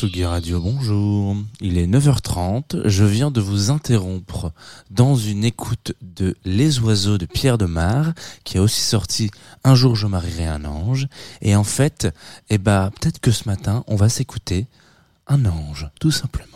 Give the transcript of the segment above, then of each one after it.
Tsugi Radio, bonjour. Il est 9h30. Je viens de vous interrompre dans une écoute de Les Oiseaux de Pierre de Mar, qui a aussi sorti Un jour je marierai un ange. Et en fait, eh ben, peut-être que ce matin, on va s'écouter un ange, tout simplement.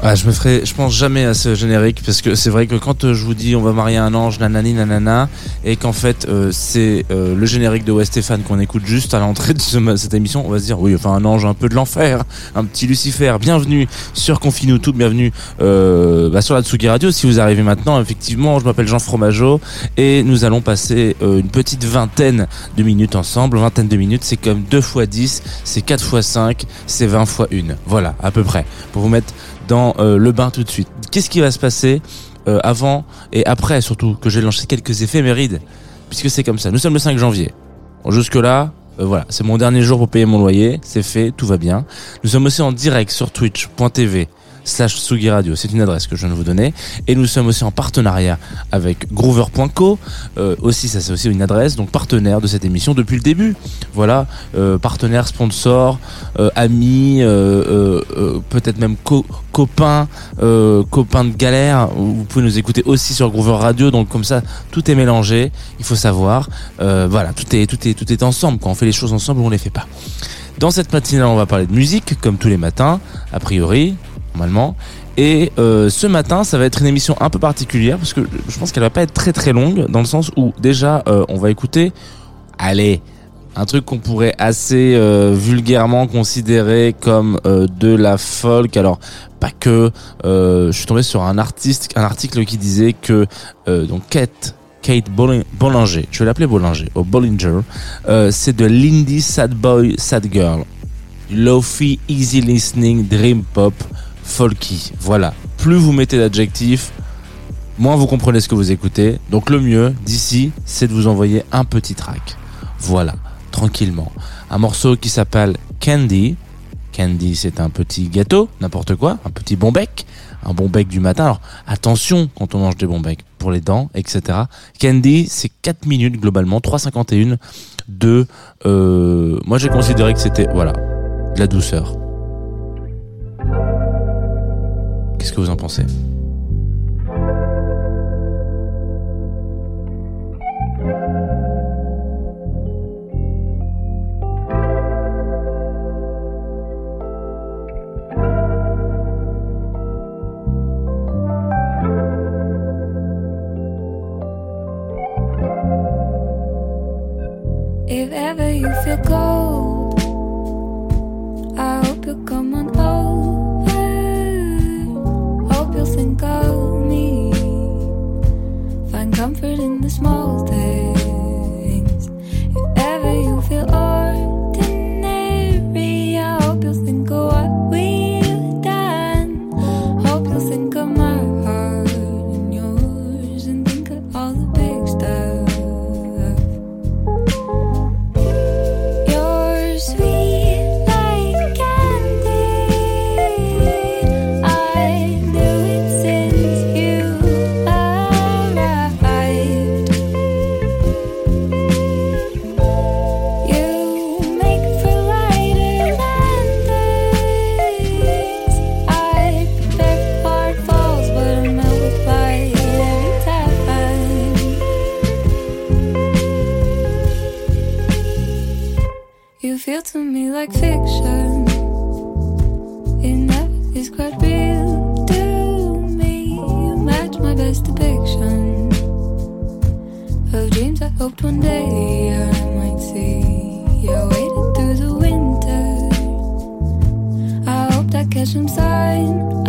Ah, je me ferai, je pense jamais à ce générique parce que c'est vrai que quand euh, je vous dis on va marier un ange, nanani nanana, et qu'en fait euh, c'est euh, le générique de West qu'on écoute juste à l'entrée de ce- cette émission, on va se dire oui, enfin un ange un peu de l'enfer, un petit Lucifer. Bienvenue sur Confine tout, bienvenue euh, bah, sur la Tsugi Radio. Si vous arrivez maintenant, effectivement, je m'appelle Jean Fromageau et nous allons passer euh, une petite vingtaine de minutes ensemble. Vingtaine de minutes, c'est comme 2 fois 10, c'est 4 fois 5, c'est 20 fois 1. Voilà, à peu près. Pour vous mettre dans euh, le bain tout de suite. Qu'est-ce qui va se passer euh, avant et après surtout que j'ai lancé quelques éphémérides puisque c'est comme ça. Nous sommes le 5 janvier. Bon, jusque là, voilà, c'est mon dernier jour pour payer mon loyer, c'est fait, tout va bien. Nous sommes aussi en direct sur twitch.tv slash Sugi Radio, c'est une adresse que je viens de vous donner. Et nous sommes aussi en partenariat avec Groover.co, euh, aussi ça c'est aussi une adresse, donc partenaire de cette émission depuis le début. Voilà, euh, partenaire, sponsor, euh, ami, euh, euh, peut-être même co copain, copain de galère. Vous pouvez nous écouter aussi sur Groover Radio, donc comme ça tout est mélangé. Il faut savoir, voilà, tout est tout est tout est ensemble. Quand on fait les choses ensemble, on les fait pas. Dans cette matinale, on va parler de musique, comme tous les matins, a priori, Et euh, ce matin, ça va être une émission un peu particulière parce que je pense qu'elle va pas être très très longue, dans le sens où déjà, euh, on va écouter, allez, un truc qu'on pourrait assez euh, vulgairement considérer comme de la folk. Alors pas que. je suis tombé sur un artiste, un article qui disait que donc Kate. Kate Bollinger, je vais l'appeler Bollinger, au Bollinger, c'est de l'indie sad boy, sad girl, lofi, easy listening, dream pop, folky. Voilà. Plus vous mettez d'adjectifs, moins vous comprenez ce que vous écoutez. Donc le mieux d'ici, c'est de vous envoyer un petit track. Voilà, tranquillement. Un morceau qui s'appelle Candy. Candy, c'est un petit gâteau, n'importe quoi, un petit bon bec, un bon bec du matin. Alors attention quand on mange des bons becs pour les dents, etc. Candy, c'est 4 minutes globalement, 3,51 de... Euh, moi j'ai considéré que c'était, voilà, de la douceur. Qu'est-ce que vous en pensez? To me like fiction. And that is quite real to me. You match my best depiction of dreams I hoped one day I might see. I waited through the winter. I hoped I'd catch some sign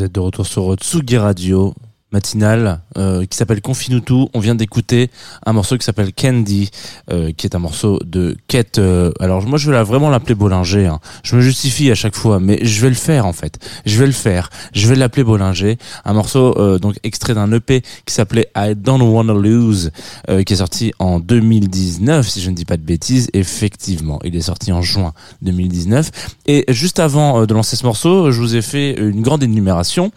Vous êtes de retour sur Tsugi Radio matinale euh, qui s'appelle Confine tout. On vient d'écouter un morceau qui s'appelle Candy, euh, qui est un morceau de Kate. euh, alors moi je vais vraiment l'appeler Bollinger. hein. Je me justifie à chaque fois, mais je vais le faire en fait. Je vais le faire. Je vais l'appeler Bollinger. Un morceau euh, donc extrait d'un EP qui s'appelait I Don't Wanna Lose, qui est sorti en 2019, si je ne dis pas de bêtises. Effectivement, il est sorti en juin 2019. Et juste avant de lancer ce morceau, je vous ai fait une grande énumération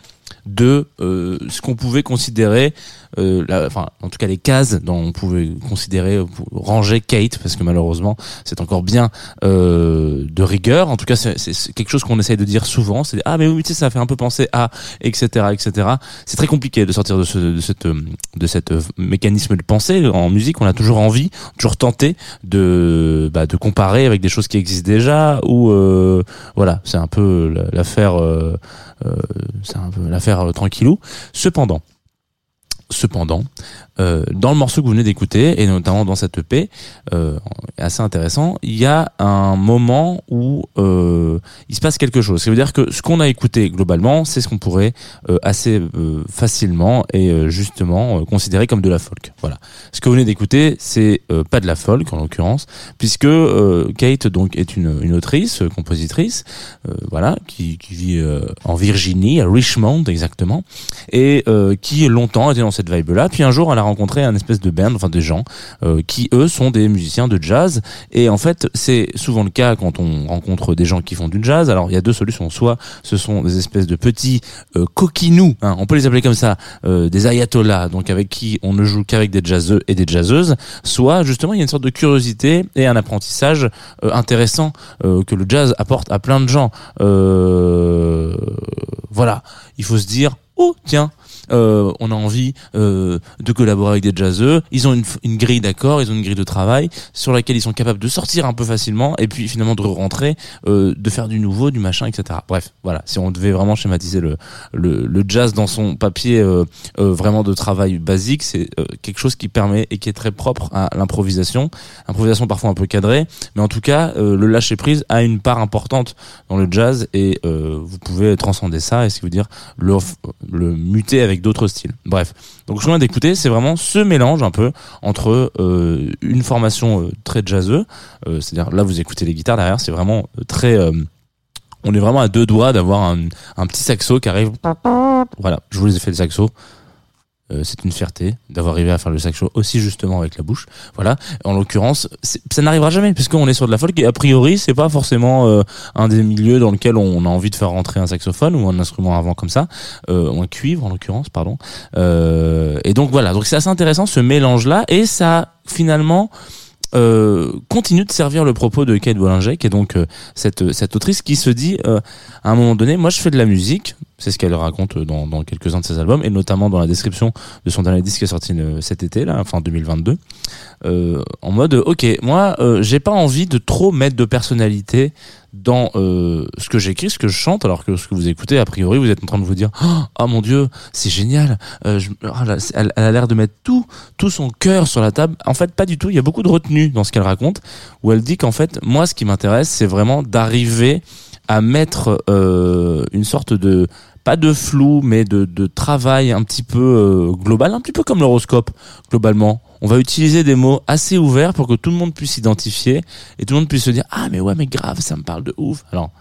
de euh, ce qu'on pouvait considérer, la- enfin en tout cas les cases dont on pouvait considérer euh, ranger Kate, parce que malheureusement c'est encore bien euh, de rigueur. En tout cas c'est quelque chose qu'on essaye de dire souvent. C'est ah mais oui tu sais ça fait un peu penser à etc etc. C'est très compliqué de sortir de ce de cette euh, de cette euh, mécanisme de pensée en musique. On a toujours envie, toujours tenté de bah, de comparer avec des choses qui existent déjà ou euh, voilà c'est un peu la- l'affaire. euh, euh, c'est un peu l'affaire euh, tranquillou. Cependant, cependant, euh, dans le morceau que vous venez d'écouter et notamment dans cette EP, euh, assez intéressant, il y a un moment où euh, il se passe quelque chose. Ça veut dire que ce qu'on a écouté globalement, c'est ce qu'on pourrait euh, assez euh, facilement et euh, justement considérer comme de la folk. Voilà. Ce que vous venez d'écouter, c'est pas de la folk en l'occurrence, puisque Kate donc est une, une autrice, compositrice, voilà, qui, qui vit en Virginie, à Richmond exactement, et qui longtemps était dans cette vibe-là. Puis un jour, elle a rencontré un espèce de band, enfin des gens euh, qui eux sont des musiciens de jazz. Et en fait, c'est souvent le cas quand on rencontre des gens qui font du jazz. Alors il y a deux solutions. Soit ce sont des espèces de petits euh, coquinous, hein, on peut les appeler comme ça, euh, des ayatollahs, donc avec qui on ne joue qu'avec des jazzeux et des jazzeuses. Soit justement il y a une sorte de curiosité et un apprentissage euh, intéressant euh, que le jazz apporte à plein de gens. Euh, voilà, il faut se dire oh tiens euh, on a envie euh, de collaborer avec des jazzeux. Ils ont une, une grille d'accord, ils ont une grille de travail sur laquelle ils sont capables de sortir un peu facilement et puis finalement de rentrer, euh, de faire du nouveau, du machin, etc. Bref, voilà. Si on devait vraiment schématiser le, le, le jazz dans son papier euh, euh, vraiment de travail basique, c'est euh, quelque chose qui permet et qui est très propre à l'improvisation. Improvisation parfois un peu cadrée, mais en tout cas, le lâcher prise a une part importante dans le jazz et vous pouvez transcender ça et qui veut dire le, le muter avec d'autres styles. Bref, donc qu'on vient d'écouter, c'est vraiment ce mélange un peu entre euh, une formation euh, très jazzeuse, euh, c'est-à-dire là vous écoutez les guitares derrière, c'est vraiment très on est vraiment à deux doigts d'avoir un, un petit saxo qui arrive. Voilà, je vous les ai fait le saxo. Euh, c'est une fierté d'avoir arrivé à faire le saxo aussi justement avec la bouche. Voilà. En l'occurrence, ça n'arrivera jamais puisqu'on est sur de la folk et a priori c'est pas forcément euh, un des milieux dans lequel on a envie de faire rentrer un saxophone ou un instrument avant comme ça, euh, ou un cuivre en l'occurrence, pardon. Euh, et donc voilà. Donc c'est assez intéressant ce mélange là et ça finalement euh, continue de servir le propos de Kate Bollinger, qui est donc euh, cette, cette autrice qui se dit euh, à un moment donné, moi je fais de la musique, c'est ce qu'elle raconte dans, quelques-uns de ses albums, et notamment dans la description de son dernier disque qui est sorti euh, cet été, là, enfin 2022, euh, en mode, ok, moi euh, j'ai pas envie de trop mettre de personnalité dans euh, ce que j'écris, ce que je chante, alors que ce que vous écoutez, a priori, vous êtes en train de vous dire, oh mon dieu, c'est génial, euh, ah elle, elle a l'air de mettre tout, tout son cœur sur la table. En fait, pas du tout. Il y a beaucoup de retenue dans ce qu'elle raconte, où elle dit qu'en fait, moi, ce qui m'intéresse, c'est vraiment d'arriver à mettre euh, une sorte de pas de flou, mais de, de travail un petit peu euh, global, un petit peu comme l'horoscope globalement. On va utiliser des mots assez ouverts pour que tout le monde puisse s'identifier et tout le monde puisse se dire ah mais ouais mais grave ça me parle de ouf. Alors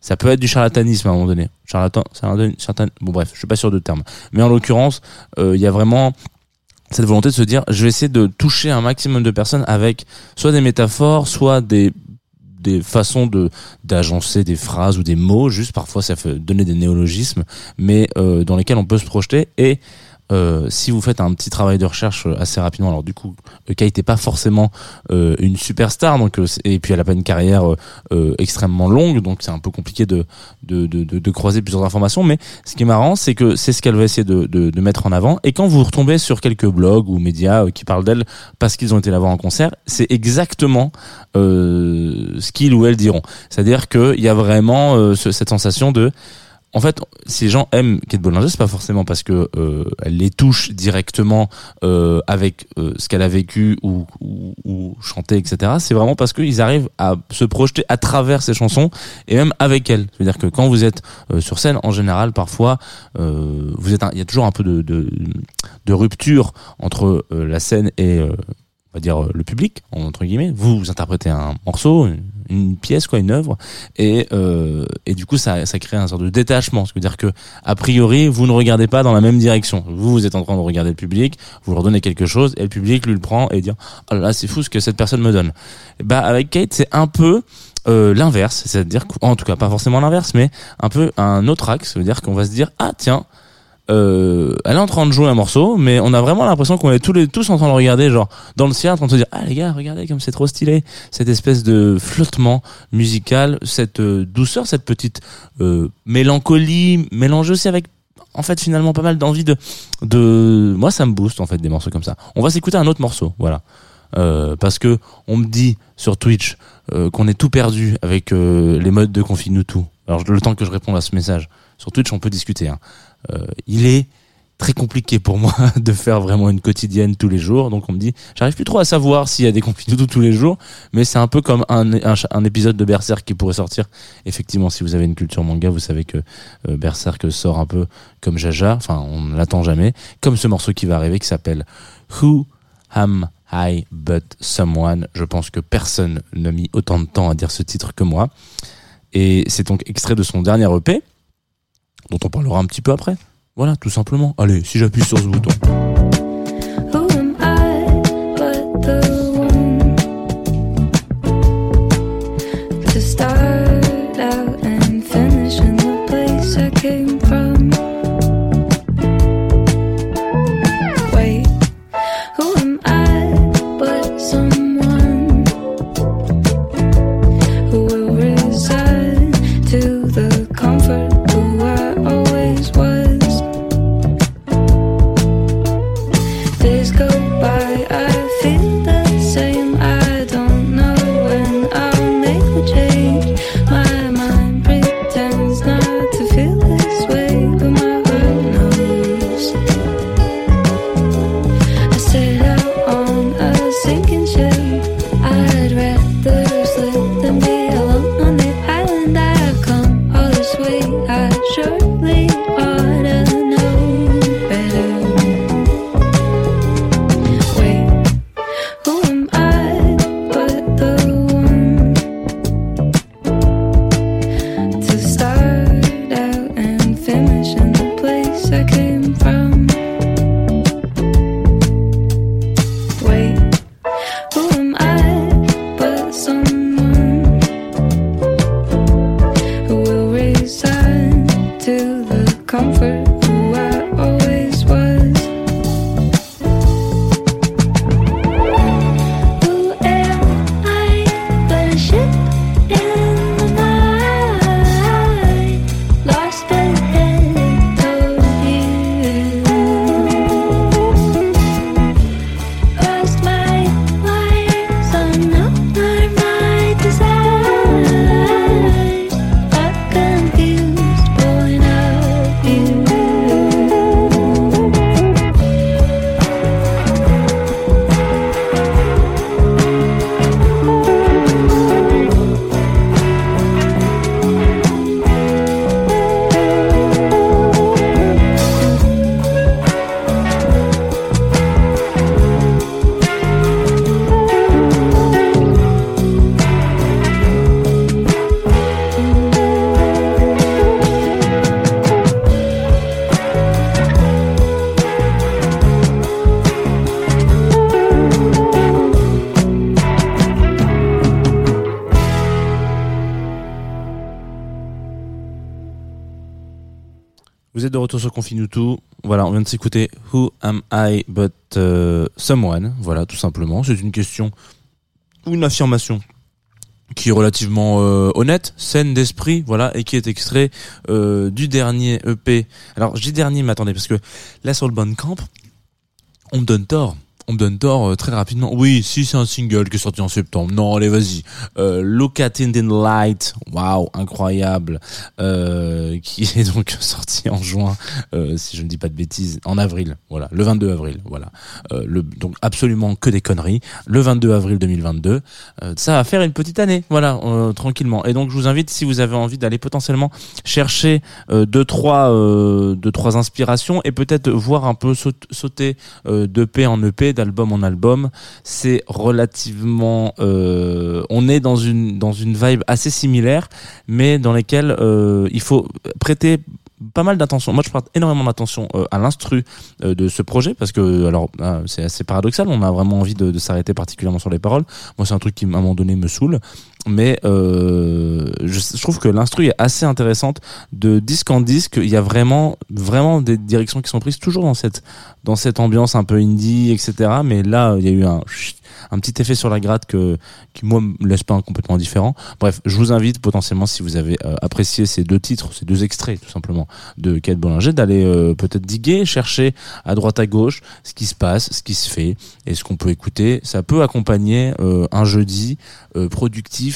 ça peut être du charlatanisme à un moment donné. Charlatan, charlatan, bon bref, je suis pas sûr de terme. Mais en l'occurrence, euh, il y a vraiment cette volonté de se dire je vais essayer de toucher un maximum de personnes avec soit des métaphores, soit des des façons de d'agencer des phrases ou des mots juste parfois ça fait donner des néologismes mais euh, dans lesquels on peut se projeter. Et euh, si vous faites un petit travail de recherche euh, assez rapidement, alors du coup, euh, Kate n'est pas forcément euh, une superstar, donc euh, et puis elle a pas une carrière euh, extrêmement longue, donc c'est un peu compliqué de de, de, de de croiser plusieurs informations. Mais ce qui est marrant, c'est que c'est ce qu'elle va essayer de, mettre en avant. Et quand vous retombez sur quelques blogs ou médias qui parlent d'elle parce qu'ils ont été la voir en concert, c'est exactement ce qu'ils ou elles diront. C'est-à-dire qu'il y a vraiment ce- cette sensation de en fait, les gens aiment Kate Bollinger, c'est pas forcément parce que euh, elle les touche directement euh, avec euh, ce qu'elle a vécu ou, ou, ou chanté, etc. C'est vraiment parce qu'ils arrivent à se projeter à travers ces chansons et même avec elle. C'est-à-dire que quand vous êtes euh, sur scène, en général, parfois, euh, vous êtes, il y a toujours un peu de, de, de rupture entre euh, la scène et on va dire le public entre guillemets. Vous, vous interprétez un morceau, une pièce, quoi, une œuvre, et euh, et du coup ça ça crée un sorte de détachement. Ce qui veut dire que a priori vous ne regardez pas dans la même direction. Vous vous êtes en train de regarder le public, vous leur donnez quelque chose et le public lui le prend et dit oh là là c'est fou ce que cette personne me donne. Bah avec Kate c'est un peu euh, l'inverse, c'est-à-dire qu'en tout cas pas forcément l'inverse, mais un peu un autre axe. Ça veut dire qu'on va se dire ah tiens euh, elle est en train de jouer un morceau, mais on a vraiment l'impression qu'on est tous en train de regarder, genre dans le ciel, en train de se dire ah les gars, regardez comme c'est trop stylé, cette espèce de flottement musical, cette euh, douceur, cette petite euh, mélancolie, mélangée aussi avec en fait finalement pas mal d'envie de moi ça me booste en fait des morceaux comme ça. On va s'écouter un autre morceau, voilà. Parce que on me dit sur Twitch qu'on est tout perdu avec les modes de config nous tout. Alors le temps que je réponde à ce message sur Twitch, on peut discuter. Hein. Euh, il est très compliqué pour moi de faire vraiment une quotidienne tous les jours. Donc on me dit, j'arrive plus trop à savoir s'il y a des conflits tout tous les jours, mais c'est un peu comme un épisode de Berserk qui pourrait sortir. Effectivement, si vous avez une culture manga, vous savez que euh, Berserk sort un peu comme Jaja, enfin on ne l'attend jamais, comme ce morceau qui va arriver qui s'appelle Who Am I But Someone? Je pense que personne n'a mis autant de temps à dire ce titre que moi. Et c'est donc extrait de son dernier EP, dont on parlera un petit peu après. Voilà, tout simplement. Allez, si j'appuie sur ce bouton. Sur Confine tout. Voilà, on vient de s'écouter Who am I but euh, someone. Voilà, tout simplement. C'est une question ou une affirmation qui est relativement euh, honnête, saine d'esprit, voilà, et qui est extrait euh, du dernier EP. Alors, je dis dernier, mais parce que là sur le Bandcamp, on me donne tort. On donne tort euh, très rapidement. Oui, si c'est un single qui est sorti en septembre. Non, allez, vas-y. Euh, Look at in the Light. Waouh, incroyable. Euh, qui est donc sorti en juin, si je ne dis pas de bêtises, en avril. Voilà, le 22 avril. Voilà. Donc absolument que des conneries. Le 22 avril 2022. Euh, ça va faire une petite année. Voilà, tranquillement. Et donc je vous invite, si vous avez envie d'aller potentiellement chercher deux trois deux trois inspirations et peut-être voir un peu saut- sauter euh, d'EP en EP, d'album en album, c'est relativement euh, on est dans une dans vibe assez similaire mais dans lesquelles euh, il faut prêter pas mal d'attention. Moi, je prête énormément d'attention euh, à l'instru de ce projet parce que, alors, euh, c'est assez paradoxal. On a vraiment envie de s'arrêter particulièrement sur les paroles. Moi, c'est un truc qui, à un moment donné, me saoule. Mais euh, je, je trouve que l'instru est assez intéressante de disque en disque. Il y a vraiment, vraiment des directions qui sont prises toujours dans cette, dans cette ambiance un peu indie, etc. Mais là, il y a eu un, un petit effet sur la gratte que, qui moi me laisse pas complètement différent. Bref, je vous invite potentiellement si vous avez euh, apprécié ces deux titres, ces deux extraits tout simplement de Kate Bollinger, d'aller euh, peut-être diguer, chercher à droite à gauche ce qui se passe, ce qui se fait et ce qu'on peut écouter. Ça peut accompagner euh, un jeudi euh, productif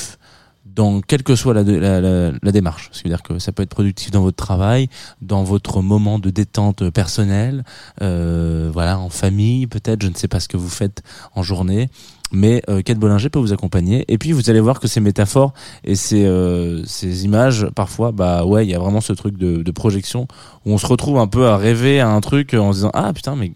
dans quelle que soit la, la, la, la démarche. C'est-à-dire que ça peut être productif dans votre travail, dans votre moment de détente personnelle, euh, voilà, en famille peut-être, je ne sais pas ce que vous faites en journée, mais euh, Kate Bollinger peut vous accompagner. Et puis vous allez voir que ces métaphores et ces, euh, ces images, parfois, bah ouais, il y a vraiment ce truc de, de projection où on se retrouve un peu à rêver à un truc en se disant ah putain mais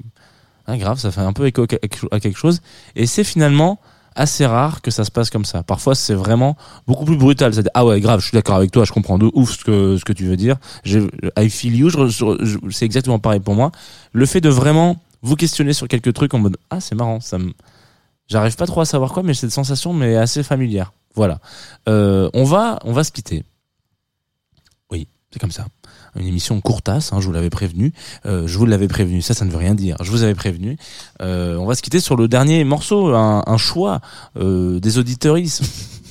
ah, grave, ça fait un peu écho à quelque chose. Et c'est finalement assez rare que ça se passe comme ça. Parfois, c'est vraiment beaucoup plus brutal. C'est ah ouais, grave, je suis d'accord avec toi, je comprends de ouf ce que ce que tu veux dire. I feel you, c'est exactement pareil pour moi. Le fait de vraiment vous questionner sur quelques trucs en mode ah c'est marrant, j'arrive pas trop à savoir quoi, mais cette sensation mais assez familière. Voilà. Euh, on va on va se quitter. Oui, c'est comme ça. Une émission courtasse, hein, je vous l'avais prévenu. Euh, je vous l'avais prévenu, ça, ça ne veut rien dire. Je vous avais prévenu. Euh, on va se quitter sur le dernier morceau, un, choix euh, des auditeuristes.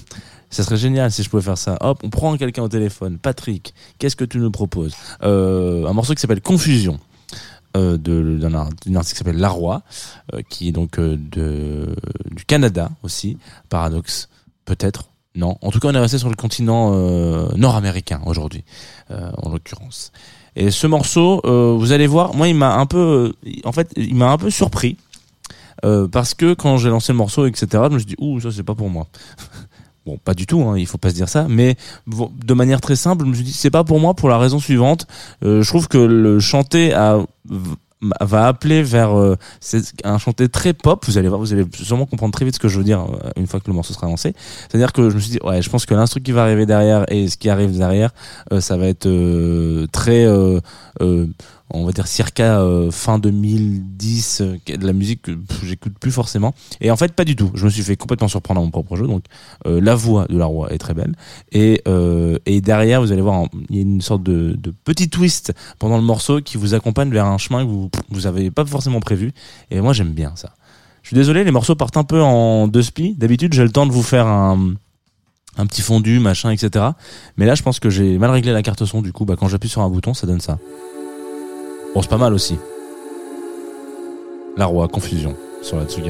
ça serait génial si je pouvais faire ça. Hop, on prend quelqu'un au téléphone. Patrick, qu'est-ce que tu nous proposes? Un morceau qui s'appelle Confusion. D'un artiste qui s'appelle Laroi, qui est donc de, du Canada aussi, paradoxe, peut-être, non. En tout cas, on est resté sur le continent euh, nord-américain aujourd'hui, euh, en l'occurrence. Et ce morceau, euh, vous allez voir, moi, il m'a un peu, en fait, il m'a un peu surpris. Parce que quand j'ai lancé le morceau, etc., je me suis dit, ouh, ça c'est pas pour moi. bon, pas du tout, hein, il faut pas se dire ça, mais de manière très simple, je me suis dit, c'est pas pour moi pour la raison suivante. Je trouve que le chanter a, va appeler vers euh, un chanté très pop. Vous allez voir, vous allez sûrement comprendre très vite ce que je veux dire euh, une fois que le morceau sera lancé. C'est-à-dire que je me suis dit, ouais, je pense que l'instru qui va arriver derrière et ce qui arrive derrière, euh, ça va être très on va dire circa euh, fin 2010 euh, de la musique que j'écoute plus forcément. Et en fait pas du tout. Je me suis fait complètement surprendre à mon propre jeu. Donc euh, la voix de la roi est très belle. Et euh, et derrière vous allez voir il y a une sorte de, de petit twist pendant le morceau qui vous accompagne vers un chemin que vous vous pas forcément prévu. Et moi j'aime bien ça. Je suis désolé les morceaux partent un peu en deux spi d'habitude j'ai le temps de vous faire un un petit fondu machin etc mais là je pense que j'ai mal réglé la carte son du coup bah quand j'appuie sur un bouton ça donne ça Bon, c'est pas mal aussi. La roi, confusion sur la Tsugi.